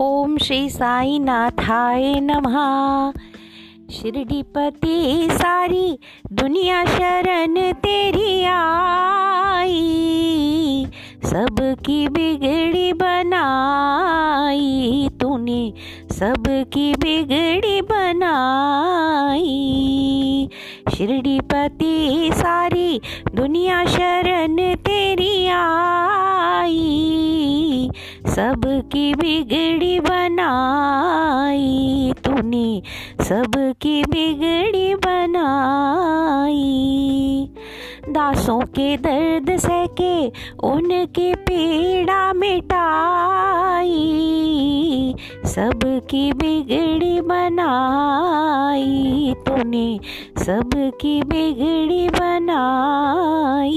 ओम श्री साई नाथाय नमः। शिरडीपति सारी दुनिया शरण तेरी आई। सबकी बिगड़ी बनाई तूने, सबकी बिगड़ी बनाई। शिरडीपति सारी दुनिया शरण तेरी आई। सबकी बिगड़ी बनाई तूने, सबकी बिगड़ी बनाई। दासों के दर्द सहके उनकी पीड़ा मिटाई, सबकी बिगड़ी बनाई तूने, सबकी बिगड़ी बनाई।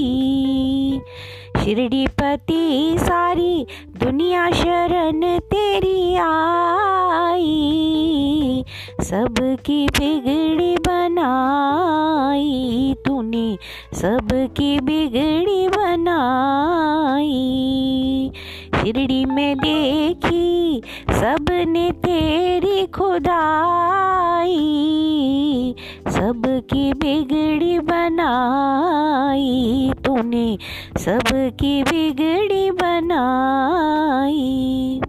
शिरडी पति सारी दुनिया शरण तेरी आई। सबकी बिगड़ी बनाई तूने, सबकी बिगड़ी बनाई। शिरडी में देखी, सबने तेरी खुदाई। सबकी बिगड़ी बनाई तूने, सबकी बिगड़ी बनाई।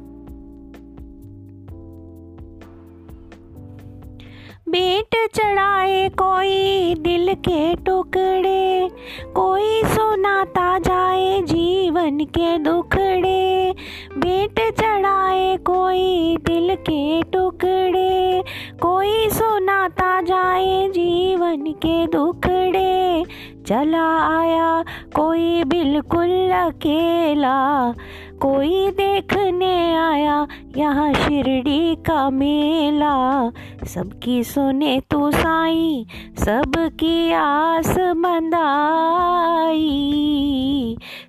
बेट चढ़ाए कोई दिल के टुकड़े, कोई सुनाता जाए जीवन के दुखड़े। बेट चढ़ाए कोई दिल के टुकड़े कोई सुनाता जाए जीवन के दुखड़े। चला आया कोई बिल्कुल अकेला। कोई देखने आया, यहाँ शिरडी का मेला। सबकी सुने तू साई, सबकी आस मंदाई।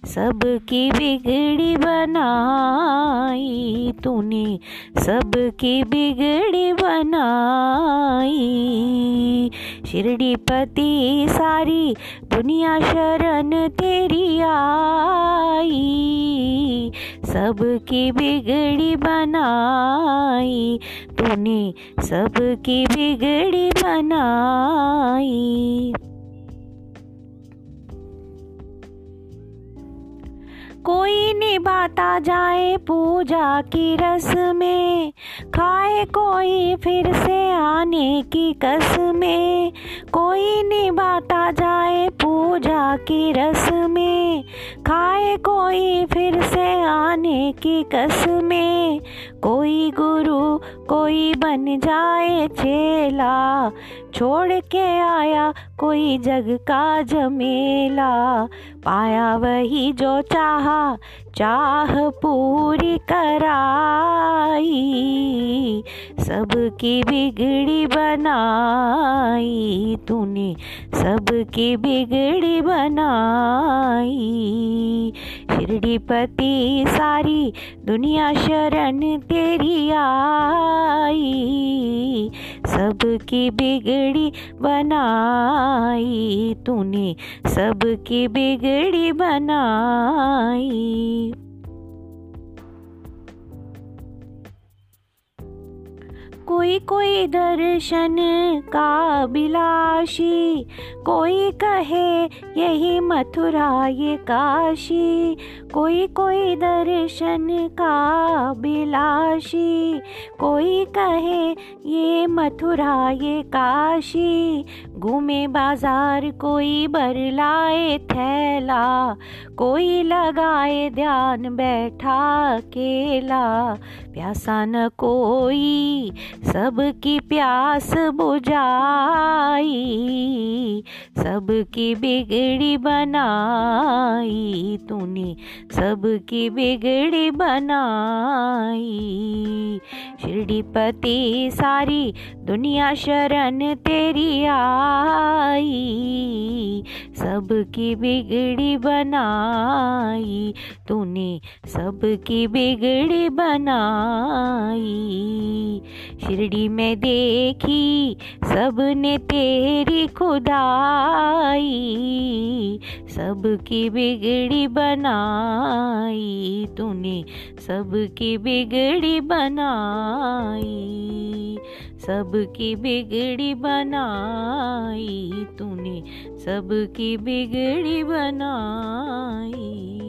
सबकी बिगड़ी बनाई तूने, सबकी बिगड़ी बनाई। शिरडी पति सारी, दुनिया शरण तेरी आई। सबकी बिगड़ी बनाई, तूने सबकी बिगड़ी बनाई। कोई निभाता जाए पूजा की रस में, खाए कोई फिर से आने की कस में। कोई निभाता जाए पूजा की रस में खाए कोई फिर से आने की कस में। कोई गुरु, कोई बन जाए चेला, छोड़ के आया कोई जग का जमेला पाया वही जो चाहा, चाह पूरी कराई। सबकी बिगड़ी बनाई तूने, सबकी बिगड़ी बनाई। शिरडी पति सारी दुनिया शरण तेरी आई, सबकी बिगड़ी बनाई तूने, सबकी बिगड़ी बनाई। कोई कोई दर्शन का बिलाशी, कोई कहे यही मथुरा ये काशी, कोई कोई दर्शन का बिलाशी, कोई कहे ये मथुरा ये काशी घूमे बाज़ार कोई बरलाए थैला, कोई लगाए ध्यान बैठा केला। प्यासा न कोई, सबकी प्यास बुझाई, सबकी बिगड़ी बनाई तूने, सबकी बिगड़ी बनाई। शिरडी पति सारी, दुनिया शरण तेरी आ आई, सबकी बिगड़ी बनाई, तूने सबकी बिगड़ी बनाई। शिरडी में देखी, सबने तेरी खुदाई, सबकी बिगड़ी बनाई। तूने सबकी बिगड़ी बनाई सबकी बिगड़ी बनाई तूने सबकी बिगड़ी बनाई।